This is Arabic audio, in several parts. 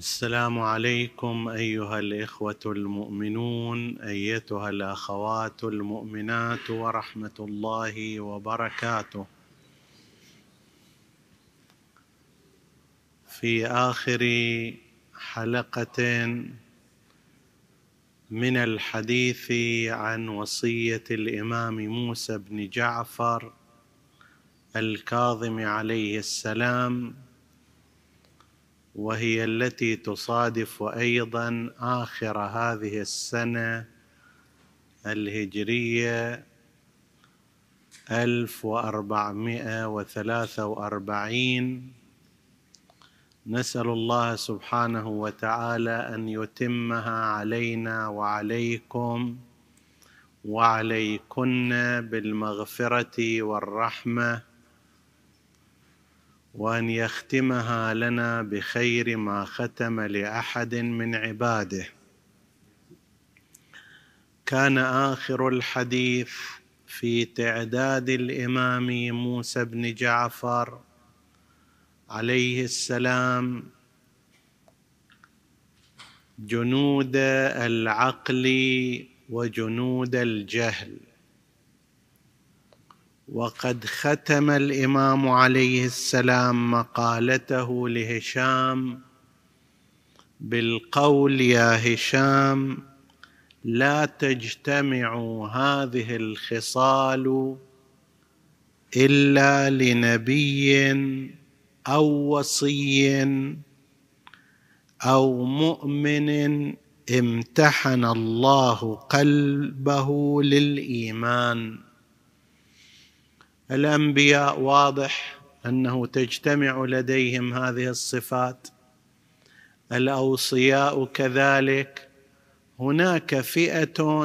السلام عليكم أيها الإخوة المؤمنون أيتها الأخوات المؤمنات ورحمة الله وبركاته. في آخر حلقة من الحديث عن وصية الإمام موسى بن جعفر الكاظم عليه السلام وهي التي تصادف أيضا آخر هذه السنة الهجرية ألف وأربعمائة وثلاثة وأربعين. نسأل الله سبحانه وتعالى أن يتمها علينا وعليكم وعليكن بالمغفرة والرحمة وأن يختمها لنا بخير ما ختم لأحد من عباده. كان آخر الحديث في تعداد الإمام موسى بن جعفر عليه السلام جنود العقل وجنود الجهل. وقد ختم الإمام عليه السلام مقالته لهشام بالقول يا هشام لا تجتمع هذه الخصال إلا لنبي أو وصي أو مؤمن امتحن الله قلبه للإيمان. الأنبياء واضح أنه تجتمع لديهم هذه الصفات. الأوصياء كذلك. هناك فئة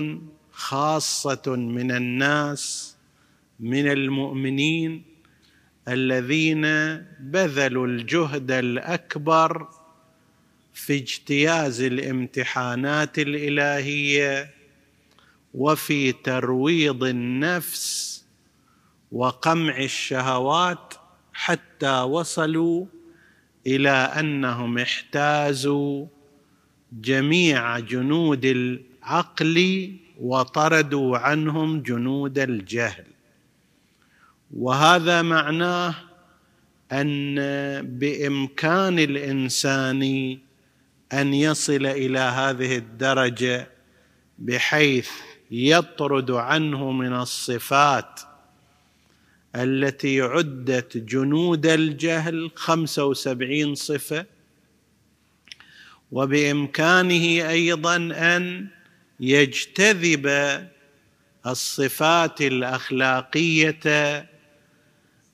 خاصة من الناس من المؤمنين الذين بذلوا الجهد الأكبر في اجتياز الامتحانات الإلهية وفي ترويض النفس وقمع الشهوات حتى وصلوا إلى أنهم احتازوا جميع جنود العقل وطردوا عنهم جنود الجهل. وهذا معناه أن بإمكان الإنسان أن يصل إلى هذه الدرجة بحيث يطرد عنه من الصفات التي عدت جنود الجهل خمسة وسبعين صفة وبإمكانه أيضا أن يجتذب الصفات الأخلاقية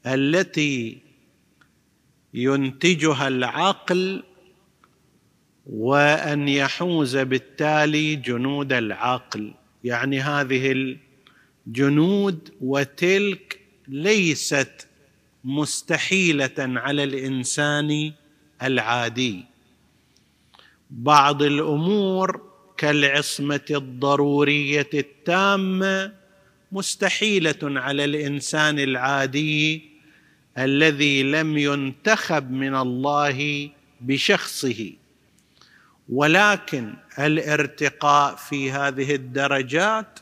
التي ينتجها العقل وأن يحوز بالتالي جنود العقل. يعني هذه الجنود وتلك ليست مستحيلة على الإنسان العادي. بعض الأمور كالعصمة الضرورية التامة مستحيلة على الإنسان العادي الذي لم ينتخب من الله بشخصه. ولكن الارتقاء في هذه الدرجات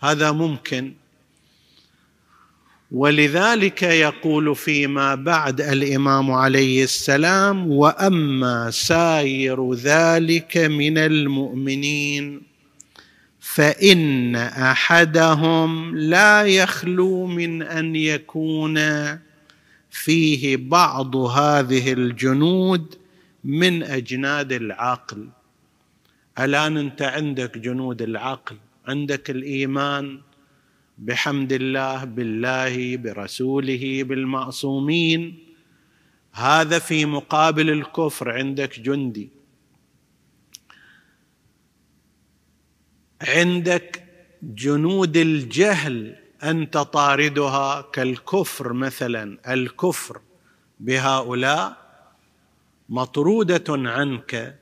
هذا ممكن. ولذلك يقول فيما بعد الإمام عليه السلام وأما سائر ذلك من المؤمنين فإن أحدهم لا يخلو من أن يكون فيه بعض هذه الجنود من أجناد العقل. الآن أنت عندك جنود العقل عندك الإيمان بحمد الله بالله برسوله بالمعصومين. هذا في مقابل الكفر عندك جندي. عندك جنود الجهل انت طاردها كالكفر مثلا. الكفر بهؤلاء مطرودة عنك.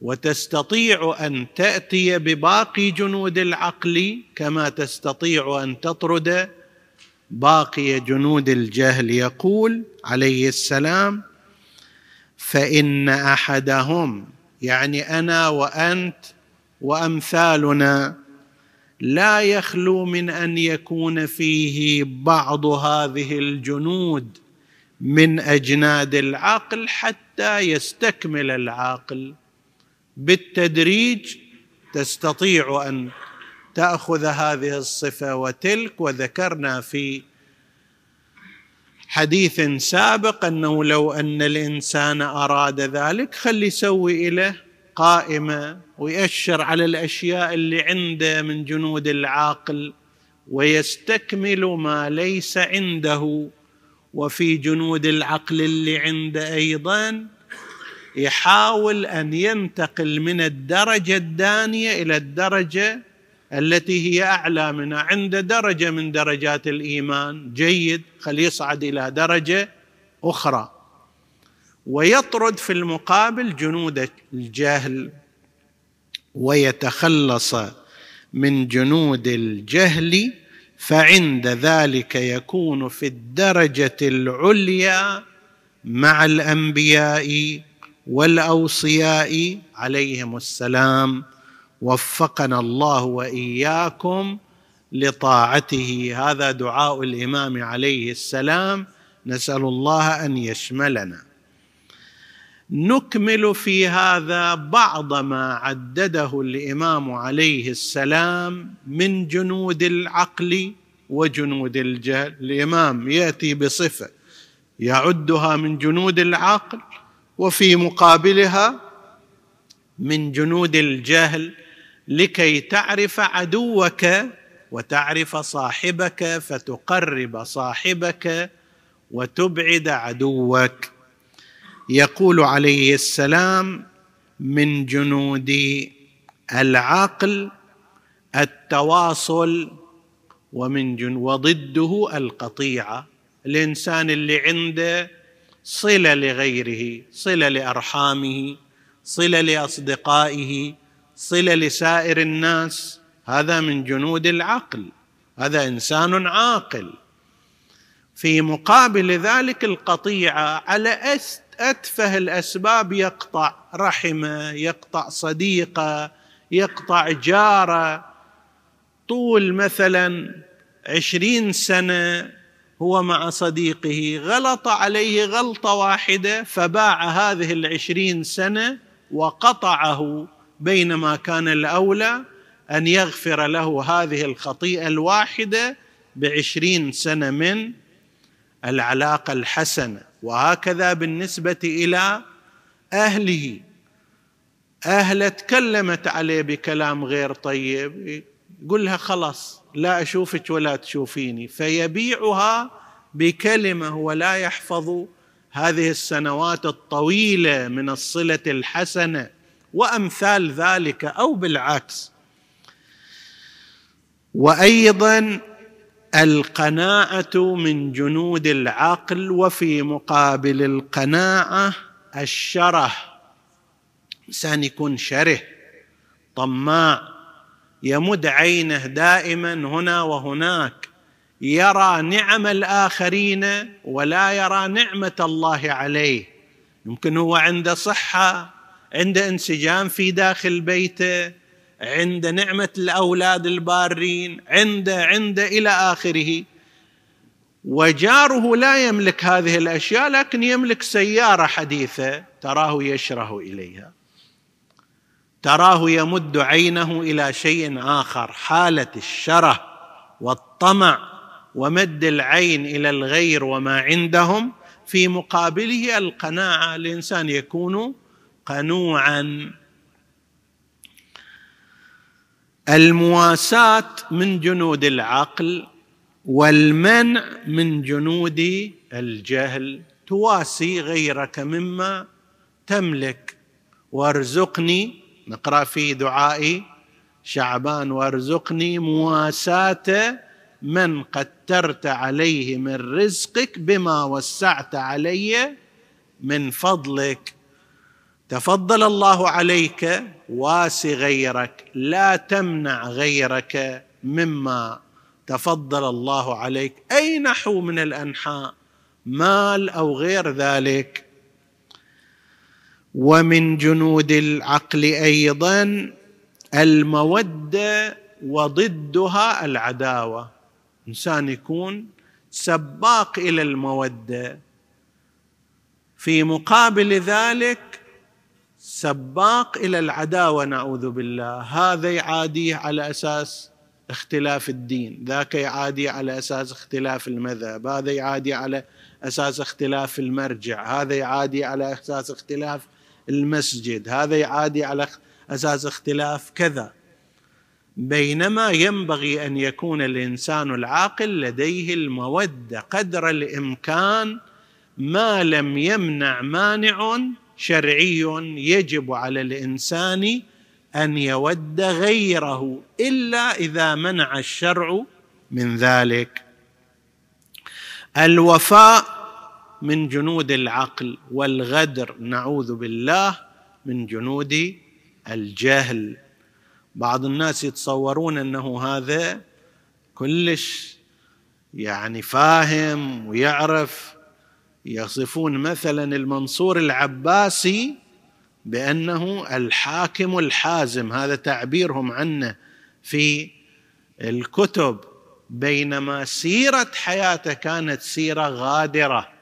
وتستطيع أن تأتي بباقي جنود العقل كما تستطيع أن تطرد باقي جنود الجهل. يقول عليه السلام فإن أحدهم يعني أنا وأنت وأمثالنا لا يخلو من أن يكون فيه بعض هذه الجنود من أجناد العقل حتى يستكمل العاقل بالتدريج تستطيع أن تأخذ هذه الصفة وتلك وذكرنا في حديث سابق أنه لو أن الإنسان أراد ذلك خلي يسوي له قائمة ويأشر على الأشياء اللي عنده من جنود العاقل ويستكمل ما ليس عنده. وفي جنود العقل اللي عنده أيضا يحاول أن ينتقل من الدرجة الدانية إلى الدرجة التي هي أعلى منها عند درجة من درجات الإيمان. جيد. خليه يصعد إلى درجة أخرى. ويطرد في المقابل جنود الجهل ويتخلص من جنود الجهل فعند ذلك يكون في الدرجة العليا مع الأنبياء والأوصياء عليهم السلام. وفقنا الله وإياكم لطاعته. هذا دعاء الإمام عليه السلام. نسأل الله أن يشملنا. نكمل في هذا بعض ما عدده الإمام عليه السلام من جنود العقل وجنود الجهل الإمام يأتي بصفة يعدها من جنود العقل وفي مقابلها من جنود الجهل لكي تعرف عدوك وتعرف صاحبك فتقرب صاحبك وتبعد عدوك. يقول عليه السلام من جنود العقل التواصل ومن جن وضده القطيعة. الإنسان اللي عنده صلة لغيره صلة لأرحامه صلة لأصدقائه صلة لسائر الناس. هذا من جنود العقل. هذا إنسان عاقل. في مقابل ذلك القطيعه على أتفه الأسباب يقطع رحمه يقطع صديقه يقطع جاره طول مثلا عشرين سنة هو مع صديقه غلط عليه غلطة واحدة فباع هذه العشرين سنة وقطعه بينما كان الأولى أن يغفر له هذه الخطيئة الواحدة بعشرين سنة من العلاقة الحسنة. وهكذا بالنسبة إلى أهله. أهله تكلمت عليه بكلام غير طيب يقول لها خلاص. لا أشوفك ولا تشوفيني فيبيعها بكلمة ولا يحفظ هذه السنوات الطويلة من الصلة الحسنة وأمثال ذلك أو بالعكس. وأيضا القناعة من جنود العقل وفي مقابل القناعة الشره إنسان يكون شره طماع يمد عينه دائما هنا وهناك. يرى نعم الآخرين ولا يرى نعمة الله عليه. يمكن هو عنده صحة عنده انسجام في داخل بيته عند نعمة الأولاد البارين عنده عنده إلى آخره. وجاره لا يملك هذه الأشياء لكن يملك سيارة حديثة تراه يشره إليها. تراه يمد عينه إلى شيء آخر حالة الشره والطمع ومد العين إلى الغير وما عندهم. في مقابله القناعة الإنسان يكون قنوعا. المواساة من جنود العقل والمنع من جنود الجهل. تواسي غيرك مما تملك وارزقني نقرأ في دعائي شعبان وارزقني مواساة من قدرت عليه من رزقك بما وسعت علي من فضلك. تفضل الله عليك واسي غيرك لا تمنع غيرك مما تفضل الله عليك. أي نحو من الأنحاء مال أو غير ذلك. ومن جنود العقل أيضا المودة وضدها العداوة. إنسان يكون سباق إلى المودة. في مقابل ذلك سباق إلى العداوة نعوذ بالله. هذا يعاديه على أساس اختلاف الدين ذاك يعادي على أساس اختلاف المذهب هذا يعادي على أساس اختلاف المرجع هذا يعادي على أساس اختلاف المسجد. هذا يعادي على أساس اختلاف كذا. بينما ينبغي أن يكون الإنسان العاقل لديه المودة قدر الإمكان ما لم يمنع مانع شرعي يجب على الإنسان أن يود غيره إلا إذا منع الشرع من ذلك. الوفاء من جنود العقل والغدر نعوذ بالله من جنود الجهل. بعض الناس يتصورون أنه هذا كلش يعني فاهم ويعرف. يصفون مثلا المنصور العباسي بأنه الحاكم الحازم هذا تعبيرهم عنه في الكتب. بينما سيرة حياته كانت سيرة غادرة.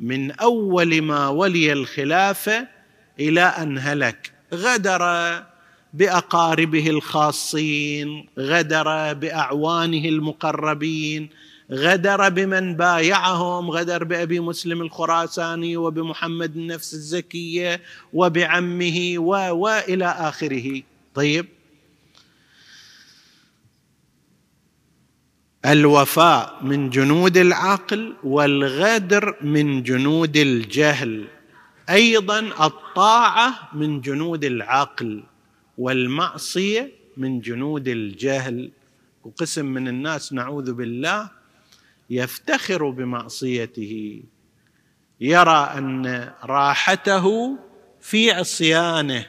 من أول ما ولي الخلافه إلى أن هلك. غدر بأقاربه الخاصين غدر بأعوانه المقربين غدر بمن بايعهم غدر بأبي مسلم الخراساني وبمحمد النفس الزكية وبعمه والى آخره. طيب الوفاء من جنود العقل والغدر من جنود الجهل. أيضا الطاعة من جنود العقل والمعصية من جنود الجهل. وقسم من الناس نعوذ بالله يفتخر بمعصيته يرى أن راحته في عصيانه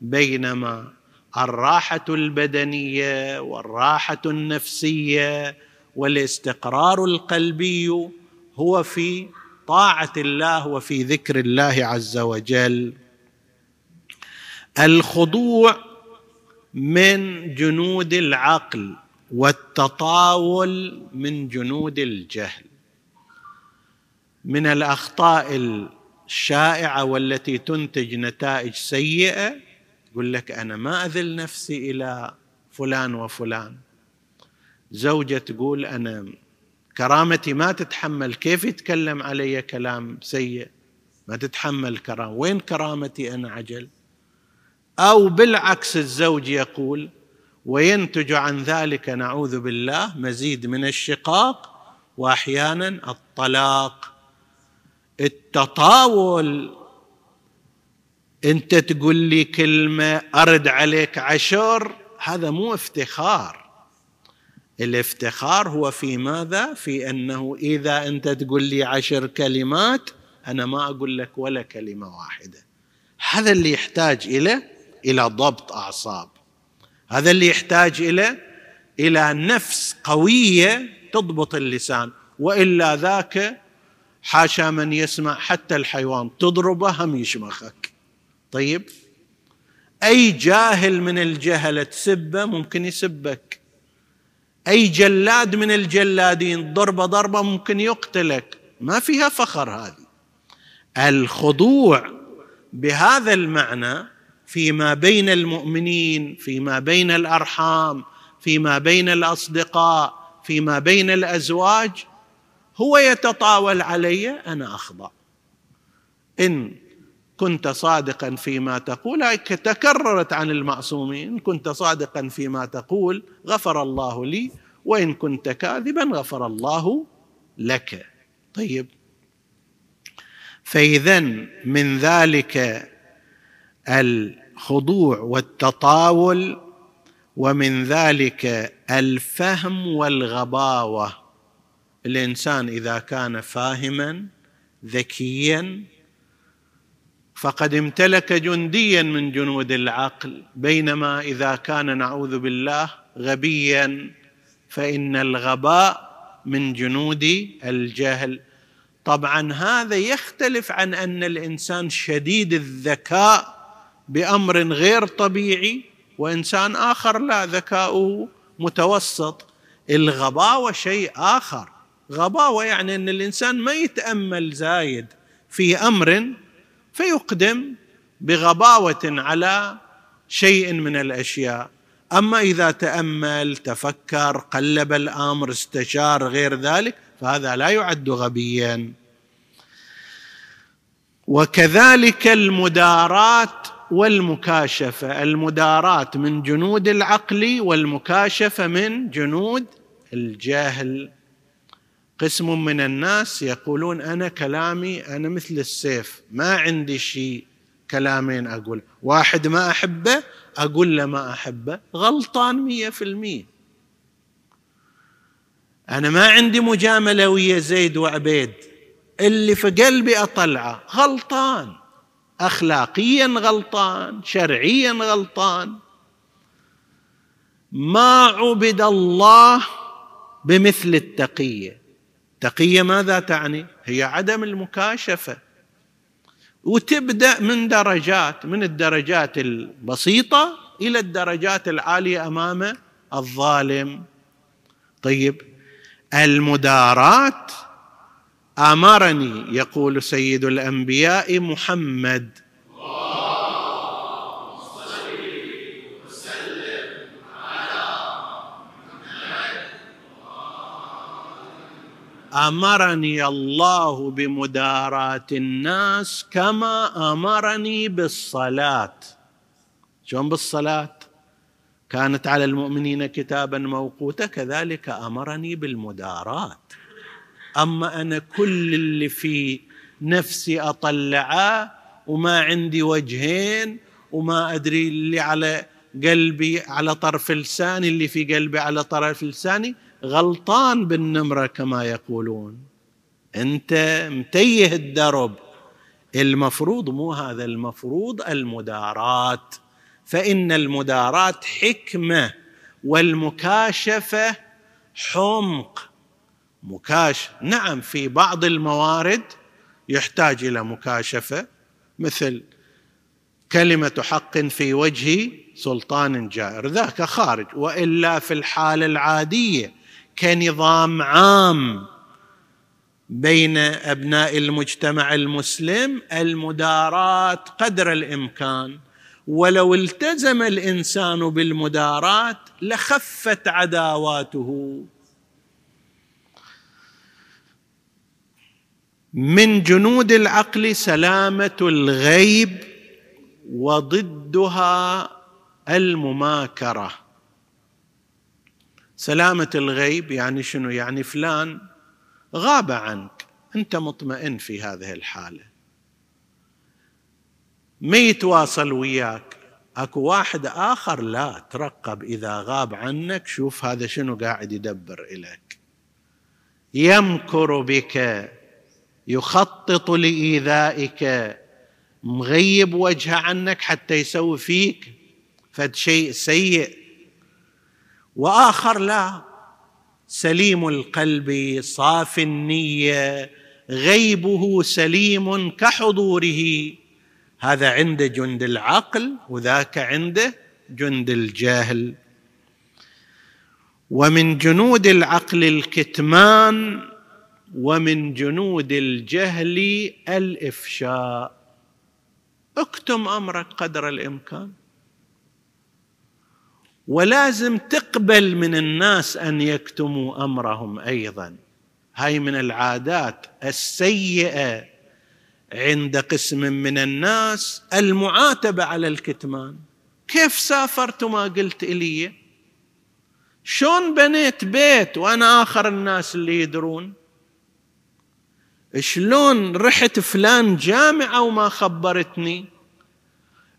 بينما الراحة البدنية والراحة النفسية والاستقرار القلبي هو في طاعة الله وفي ذكر الله عز وجل. الخضوع من جنود العقل والتطاول من جنود الجهل. من الأخطاء الشائعة والتي تنتج نتائج سيئة يقول لك أنا ما أذل نفسي إلى فلان وفلان. زوجة تقول أنا كرامتي ما تتحمل كيف يتكلم علي كلام سيء؟ ما تتحمل كرامة. وين كرامتي أنا عجل؟ أو بالعكس الزوج يقول وينتج عن ذلك نعوذ بالله مزيد من الشقاق وأحيانا الطلاق. التطاول انت تقول لي كلمة أرد عليك عشر هذا مو افتخار. الافتخار هو في ماذا؟ في أنه إذا أنت تقول لي عشر كلمات أنا ما أقول لك ولا كلمة واحدة. هذا اللي يحتاج إلى إلى ضبط أعصاب. هذا اللي يحتاج إلى إلى نفس قوية تضبط اللسان. وإلا ذاك حاشا من يسمع حتى الحيوان تضربه هم يشمخك. طيب؟ أي جاهل من الجهله تسبه؟ ممكن يسبك. أي جلاد من الجلادين ضربة ضربة ممكن يقتلك. ما فيها فخر هذه. الخضوع بهذا المعنى فيما بين المؤمنين فيما بين الأرحام فيما بين الأصدقاء فيما بين الأزواج هو يتطاول علي أنا أخضع. إن كنت صادقا فيما تقول تكررت عن المعصومين كنت صادقا فيما تقول غفر الله لي وإن كنت كاذبا غفر الله لك. طيب. فاذا من ذلك الخضوع والتطاول ومن ذلك الفهم والغباوة. الإنسان إذا كان فاهما ذكيا فقد امتلك جنديا من جنود العقل بينما إذا كان نعوذ بالله غبيا فإن الغباء من جنود الجهل. طبعا هذا يختلف عن أن الإنسان شديد الذكاء بأمر غير طبيعي وإنسان آخر لا ذكاؤه متوسط. الغباوه شيء آخر. غباوه يعني أن الإنسان ما يتأمل زايد في أمر فيقدم بغباوة على شيء من الأشياء. أما إذا تأمل تفكر قلب الأمر استشار غير ذلك فهذا لا يعد غبيا. وكذلك المدارات والمكاشفة. المدارات من جنود العقل والمكاشفة من جنود الجهل. قسم من الناس يقولون أنا كلامي أنا مثل السيف ما عندي شيء كلامين أقول. واحد ما أحبه أقول له ما أحبه غلطان مية في المية. أنا ما عندي مجاملة ويا زيد وعبيد اللي في قلبي أطلعه غلطان. اخلاقيا غلطان شرعيا غلطان. ما عبد الله بمثل التقية. التقيه ماذا تعني؟ هي عدم المكاشفة. وتبدأ من درجات من الدرجات البسيطة إلى الدرجات العالية أمام الظالم. طيب المدارات آمرني يقول سيد الأنبياء محمد أمرني الله بمداراه الناس كما أمرني بالصلاة. شلون بالصلاة؟ كانت على المؤمنين كتابا موقوتا كذلك أمرني بالمداراه أما أنا كل اللي في نفسي أطلعه وما عندي وجهين وما أدري اللي على قلبي على طرف لساني اللي في قلبي على طرف لساني غلطان بالنمرة كما يقولون. أنت متيه الدرب. المفروض مو هذا المفروض المداراه فإن المداراه حكمة والمكاشفة حمق. مكاش نعم في بعض الموارد يحتاج إلى مكاشفة مثل كلمة حق في وجه سلطان جائر. ذاك خارج. وإلا في الحالة العادية كنظام عام بين أبناء المجتمع المسلم المداراه قدر الإمكان. ولو التزم الإنسان بالمداراه لخفت عداواته. من جنود العقل سلامة الغيب وضدها المماكرة. سلامة الغيب يعني شنو؟ يعني فلان غاب عنك أنت مطمئن في هذه الحالة. ما يتواصل وياك. أكو واحد آخر لا ترقب إذا غاب عنك شوف هذا شنو قاعد يدبر إليك. يمكر بك يخطط لإيذائك مغيب وجهه عنك حتى يسوي فيك فد شيء سيء. وآخر لا. سليم القلب صافي النية غيبه سليم كحضوره. هذا عند جند العقل وذاك عنده جند الجهل ومن جنود العقل الكتمان ومن جنود الجهل الإفشاء. اكتم أمرك قدر الإمكان. ولازم تقبل من الناس أن يكتموا أمرهم أيضا. هاي من العادات السيئة عند قسم من الناس المعاتبة على الكتمان. كيف سافرت وما قلت إلي؟ شلون بنيت بيت وأنا آخر الناس اللي يدرون؟ شلون رحت فلان جامعة وما خبرتني؟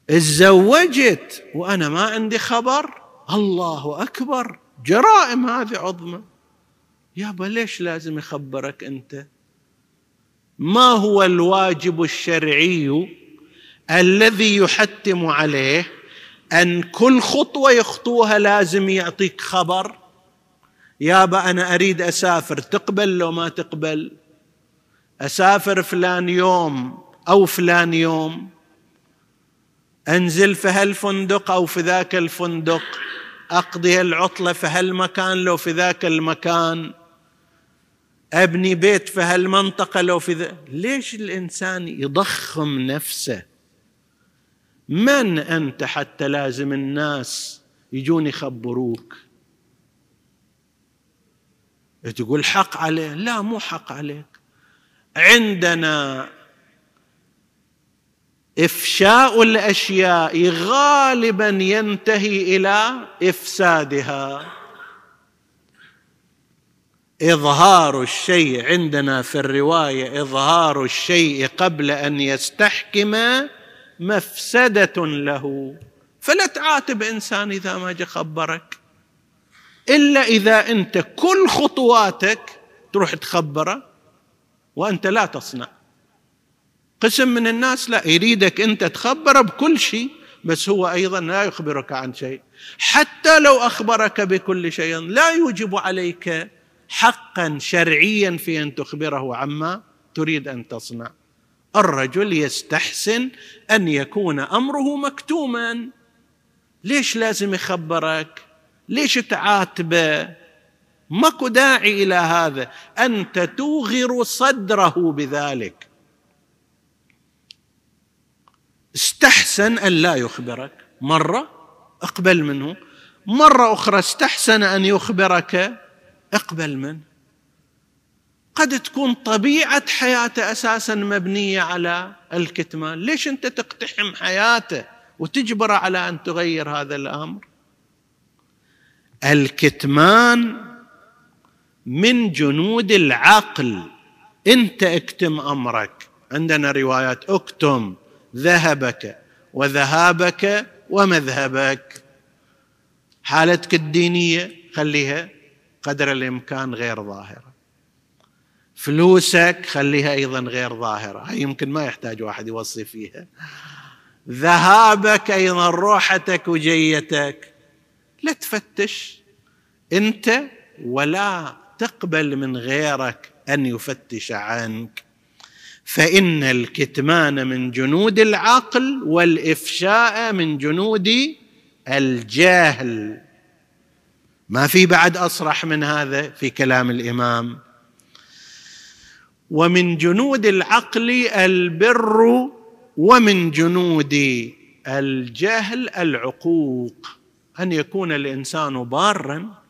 اتزوجت وأنا ما عندي خبر؟ الله أكبر. جرائم هذه عظمى. يابا ليش لازم يخبرك أنت؟ ما هو الواجب الشرعي الذي يحتم عليه أن كل خطوة يخطوها لازم يعطيك خبر؟ يابا أنا أريد أسافر تقبل لو ما تقبل؟ أسافر فلان يوم أو فلان يوم. أنزل في هالفندق أو في ذاك الفندق. أقضي العطلة في هالمكان لو في ذاك المكان. أبني بيت في هالمنطقة لو في ذا. ليش الإنسان يضخم نفسه؟ من أنت حتى لازم الناس يجون يخبروك؟ تقول حق عليه لا مو حق عليك. عندنا إفشاء الأشياء غالبا ينتهي إلى إفسادها. إظهار الشيء عندنا في الرواية إظهار الشيء قبل أن يستحكم مفسدة له. فلا تعاتب إنسان إذا ما خبرك. إلا إذا أنت كل خطواتك تروح تخبره وأنت لا تصنع. قسم من الناس لا يريدك انت تخبره بكل شيء بس هو أيضا لا يخبرك عن شيء. حتى لو أخبرك بكل شيء لا يوجب عليك حقا شرعيا في أن تخبره عما تريد أن تصنع. الرجل يستحسن أن يكون أمره مكتوما. ليش لازم يخبرك؟ ليش تعاتبه؟ ماكو داعي إلى هذا. أنت توغر صدره بذلك. استحسن أن لا يخبرك. مرة اقبل منه. مرة أخرى استحسن أن يخبرك اقبل منه. قد تكون طبيعة حياته أساسا مبنية على الكتمان. ليش أنت تقتحم حياته وتجبره على أن تغير هذا الأمر؟ الكتمان من جنود العقل. أنت اكتم أمرك. عندنا روايات. اكتم. ذهبك وذهابك ومذهبك. حالتك الدينية خليها قدر الإمكان غير ظاهرة. فلوسك خليها أيضا غير ظاهرة. هي يمكن ما يحتاج واحد يوصي فيها. ذهابك أيضا روحتك وجيتك. لا تفتش. أنت ولا تقبل من غيرك أن يفتش عنك. فإن الكتمان من جنود العقل والإفشاء من جنود الجهل. ما في بعد أصرح من هذا في كلام الإمام. ومن جنود العقل البر ومن جنود الجهل العقوق. أن يكون الإنسان بارا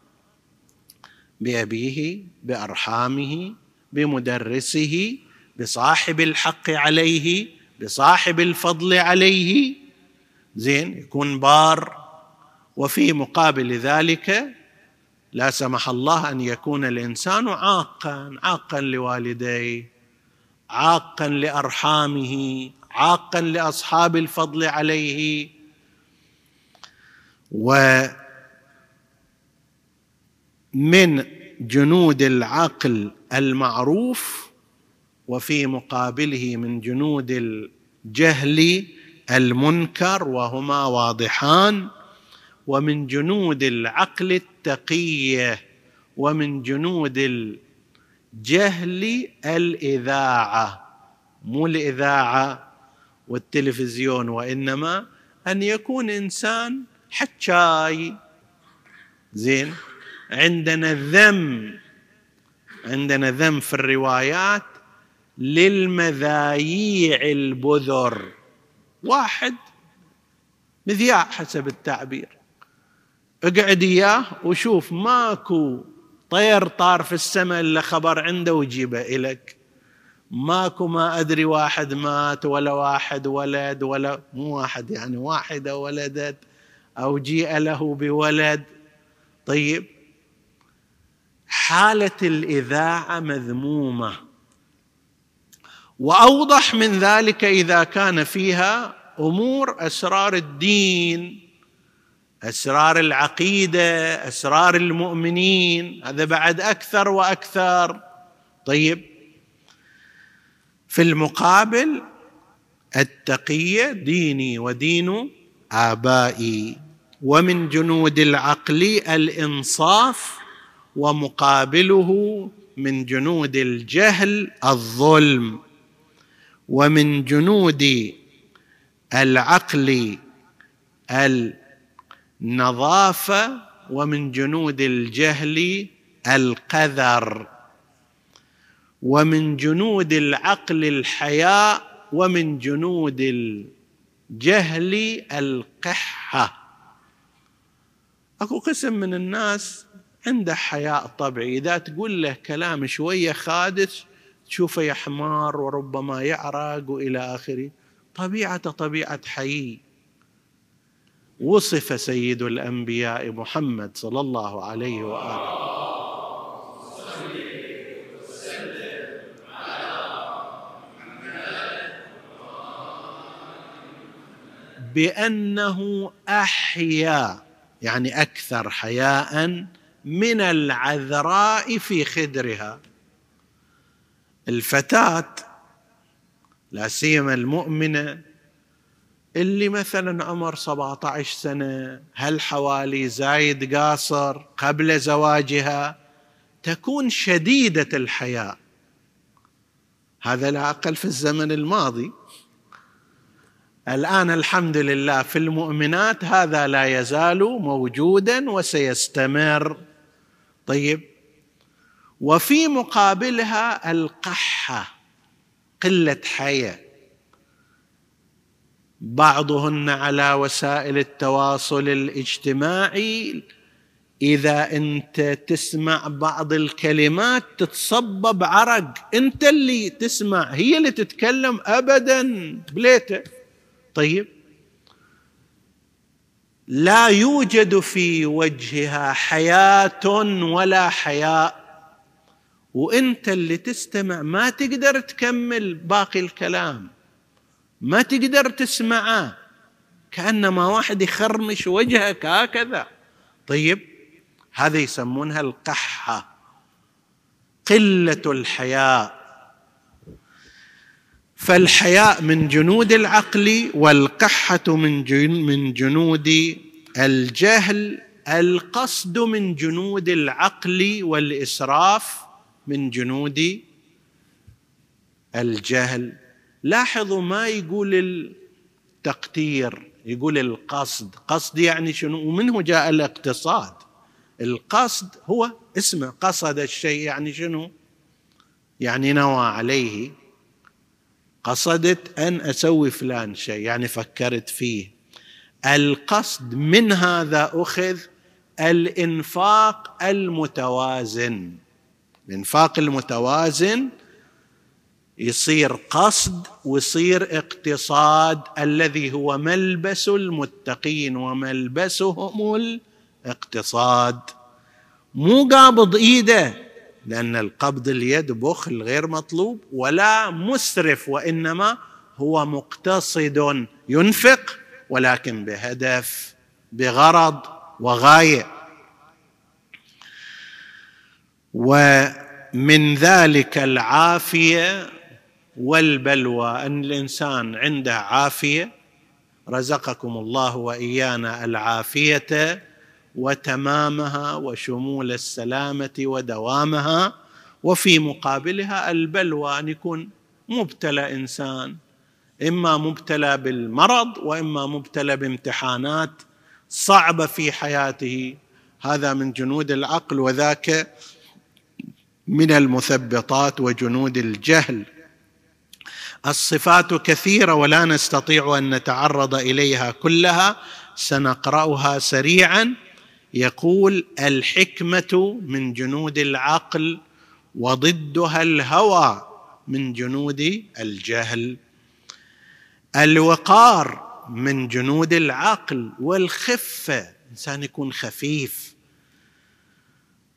بأبيه بأرحامه بمدرسه بصاحب الحق عليه بصاحب الفضل عليه. زين يكون بار. وفي مقابل ذلك لا سمح الله أن يكون الإنسان عاقا عاقا لوالديه عاقا لأرحامه عاقا لأصحاب الفضل عليه. ومن جنود العقل المعروف وفي مقابله من جنود الجهل المنكر وهما واضحان ومن جنود العقل التقيه ومن جنود الجهل الإذاعة. مو الإذاعة والتلفزيون وإنما أن يكون إنسان حكاي زين؟ عندنا ذم عندنا ذم في الروايات للمذاييع البذر. واحد مذياع حسب التعبير. اقعد إياه وشوف ماكو طير طار في السماء إلا خبر عنده ويجيبه إلك. ماكو ما أدري واحد مات ولا واحد ولد ولا مو واحد يعني واحدة ولدت أو جيء له بولد. طيب حالة الإذاعة مذمومة. وأوضح من ذلك إذا كان فيها أمور أسرار الدين أسرار العقيدة أسرار المؤمنين هذا بعد أكثر وأكثر. طيب في المقابل التقية ديني ودين آبائي ومن جنود العقل الإنصاف ومقابله من جنود الجهل الظلم. ومن جنود العقل النظافة ومن جنود الجهل القذر ومن جنود العقل الحياء ومن جنود الجهل القحة. أكو قسم من الناس عنده حياء طبيعي. إذا تقول له كلام شوية خادش تشوفه حمار وربما يعرق والى آخره. طبيعة طبيعة حي. وصف سيد الأنبياء محمد صلى الله عليه وآله. بأنه أحيا يعني أكثر حياء من العذراء في خدرها. الفتاة لا سيما المؤمنة اللي مثلا عمر 17 سنة هل حوالي زايد قاصر قبل زواجها تكون شديدة الحياء هذا لا أقل في الزمن الماضي. الآن الحمد لله في المؤمنات هذا لا يزال موجودا وسيستمر. طيب وفي مقابلها القحة قلة حياه بعضهن على وسائل التواصل الاجتماعي إذا أنت تسمع بعض الكلمات تتصبب عرق. أنت اللي تسمع هي اللي تتكلم ابدا. بليتة. طيب. لا يوجد في وجهها حياة ولا حياء. وانت اللي تستمع ما تقدر تكمل باقي الكلام. ما تقدر تسمعه. كأنما واحد يخرمش وجهك هكذا. طيب هذا يسمونها القحة قلة الحياء. فالحياء من جنود العقل والقحة من من جنود الجهل. القصد من جنود العقل والإسراف من جنود الجهل. لاحظوا ما يقول التقتير يقول القصد. قصد يعني شنو؟ ومنه جاء الاقتصاد. القصد هو اسمه قصد الشيء يعني شنو؟ يعني نوى عليه. قصدت أن أسوي فلان شيء يعني فكرت فيه. القصد من هذا أخذ الإنفاق المتوازن. الانفاق المتوازن يصير قصد ويصير اقتصاد الذي هو ملبس المتقين وملبسهم الاقتصاد. مو قابض إيده لأن القبض اليد بخل غير مطلوب ولا مسرف وإنما هو مقتصد ينفق ولكن بهدف بغرض وغاية. ومن ذلك العافية والبلوى أن الإنسان عنده عافية. رزقكم الله وإيانا العافية وتمامها وشمول السلامة ودوامها وفي مقابلها البلوى أن يكون مبتلى إنسان إما مبتلى بالمرض وإما مبتلى بامتحانات صعبة في حياته. هذا من جنود العقل وذاك من المثبطات وجنود الجهل. الصفات كثيرة ولا نستطيع أن نتعرض إليها كلها سنقرأها سريعا. يقول الحكمة من جنود العقل وضدها الهوى من جنود الجهل. الوقار من جنود العقل والخفة إنسان يكون خفيف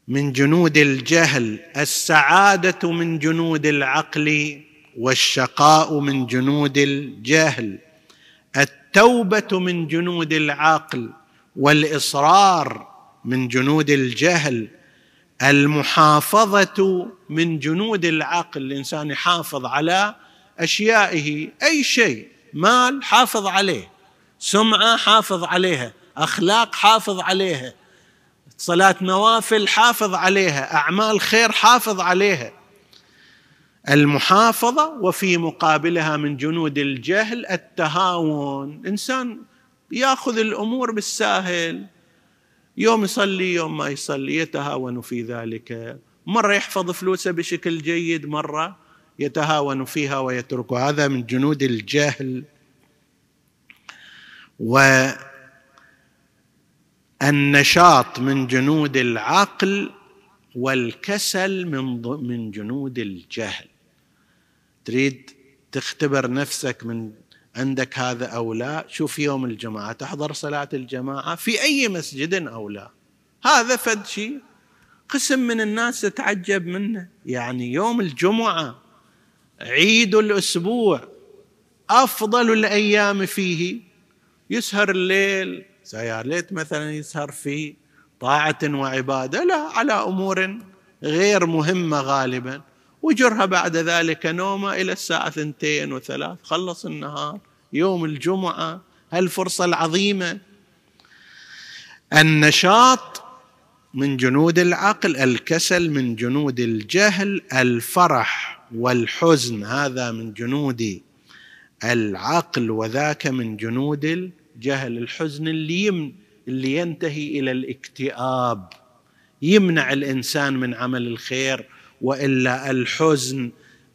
من جنود الجهل السعادة من جنود العقل والشقاء من جنود الجهل التوبة من جنود العقل والإصرار من جنود الجهل المحافظة من جنود العقل الإنسان يحافظ على أشيائه أي شيء مال حافظ عليه سمعة حافظ عليها أخلاق حافظ عليها صلاة نوافل حافظ عليها أعمال خير حافظ عليها. المحافظة وفي مقابلها من جنود الجهل التهاون. إنسان يأخذ الأمور بالساهل. يوم يصلي يوم ما يصلي يتهاون في ذلك. مرة يحفظ فلوسه بشكل جيد مرة يتهاون فيها ويتركها. هذا من جنود الجهل. والنشاط من جنود العقل والكسل من من جنود الجهل. تريد تختبر نفسك من عندك هذا أو لا؟ شوف يوم الجمعه تحضر صلاة الجماعة في أي مسجد أو لا. هذا فد شيء. قسم من الناس تتعجب منه. يعني يوم الجمعة عيد الأسبوع أفضل الأيام فيه. يسهر الليل سيار ليت مثلا يسهر في طاعة وعبادة لا على أمور غير مهمة غالبا وجرها بعد ذلك نومة إلى الساعة ثنتين وثلاث خلص النهار يوم الجمعة هالفرصة العظيمة. النشاط من جنود العقل الكسل من جنود الجهل الفرح والحزن هذا من جنود العقل وذاك من جنود الجهل الحزن اللي يم اللي ينتهي إلى الاكتئاب. يمنع الإنسان من عمل الخير وإلا الحزن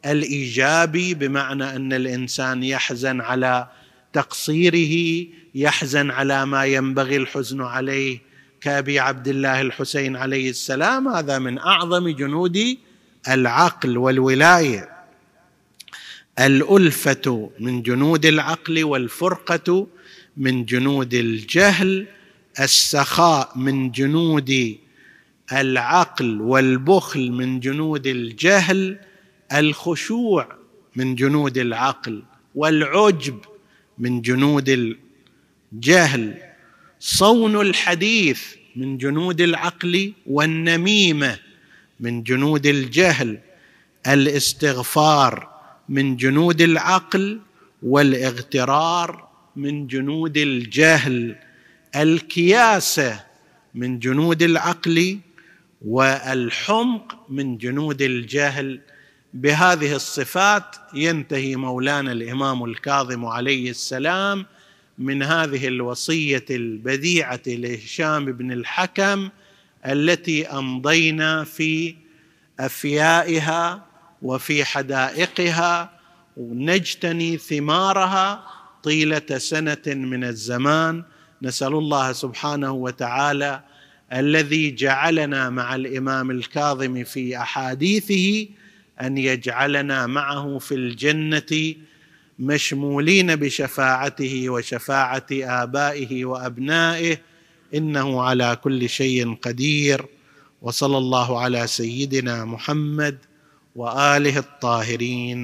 الإيجابي بمعنى أن الإنسان يحزن على تقصيره يحزن على ما ينبغي الحزن عليه. كأبي عبد الله الحسين عليه السلام هذا من أعظم جنود العقل والولاية. الألفة من جنود العقل والفرقة من جنود الجهل السخاء من جنود العقل والبخل من جنود الجهل الخشوع من جنود العقل والعجب من جنود الجهل صون الحديث من جنود العقل والنميمة من جنود الجهل الاستغفار من جنود العقل والاغترار من جنود الجهل الكياسه من جنود العقل والحمق من جنود الجهل. بهذه الصفات ينتهي مولانا الإمام الكاظم عليه السلام من هذه الوصية البديعة لهشام بن الحكم التي أمضينا في أفيائها وفي حدائقها ونجتني ثمارها طيلة سنة من الزمان نسأل الله سبحانه وتعالى الذي جعلنا مع الإمام الكاظم في أحاديثه أن يجعلنا معه في الجنة مشمولين بشفاعته وشفاعة آبائه وأبنائه إنه على كل شيء قدير وصلى الله على سيدنا محمد وآله الطاهرين.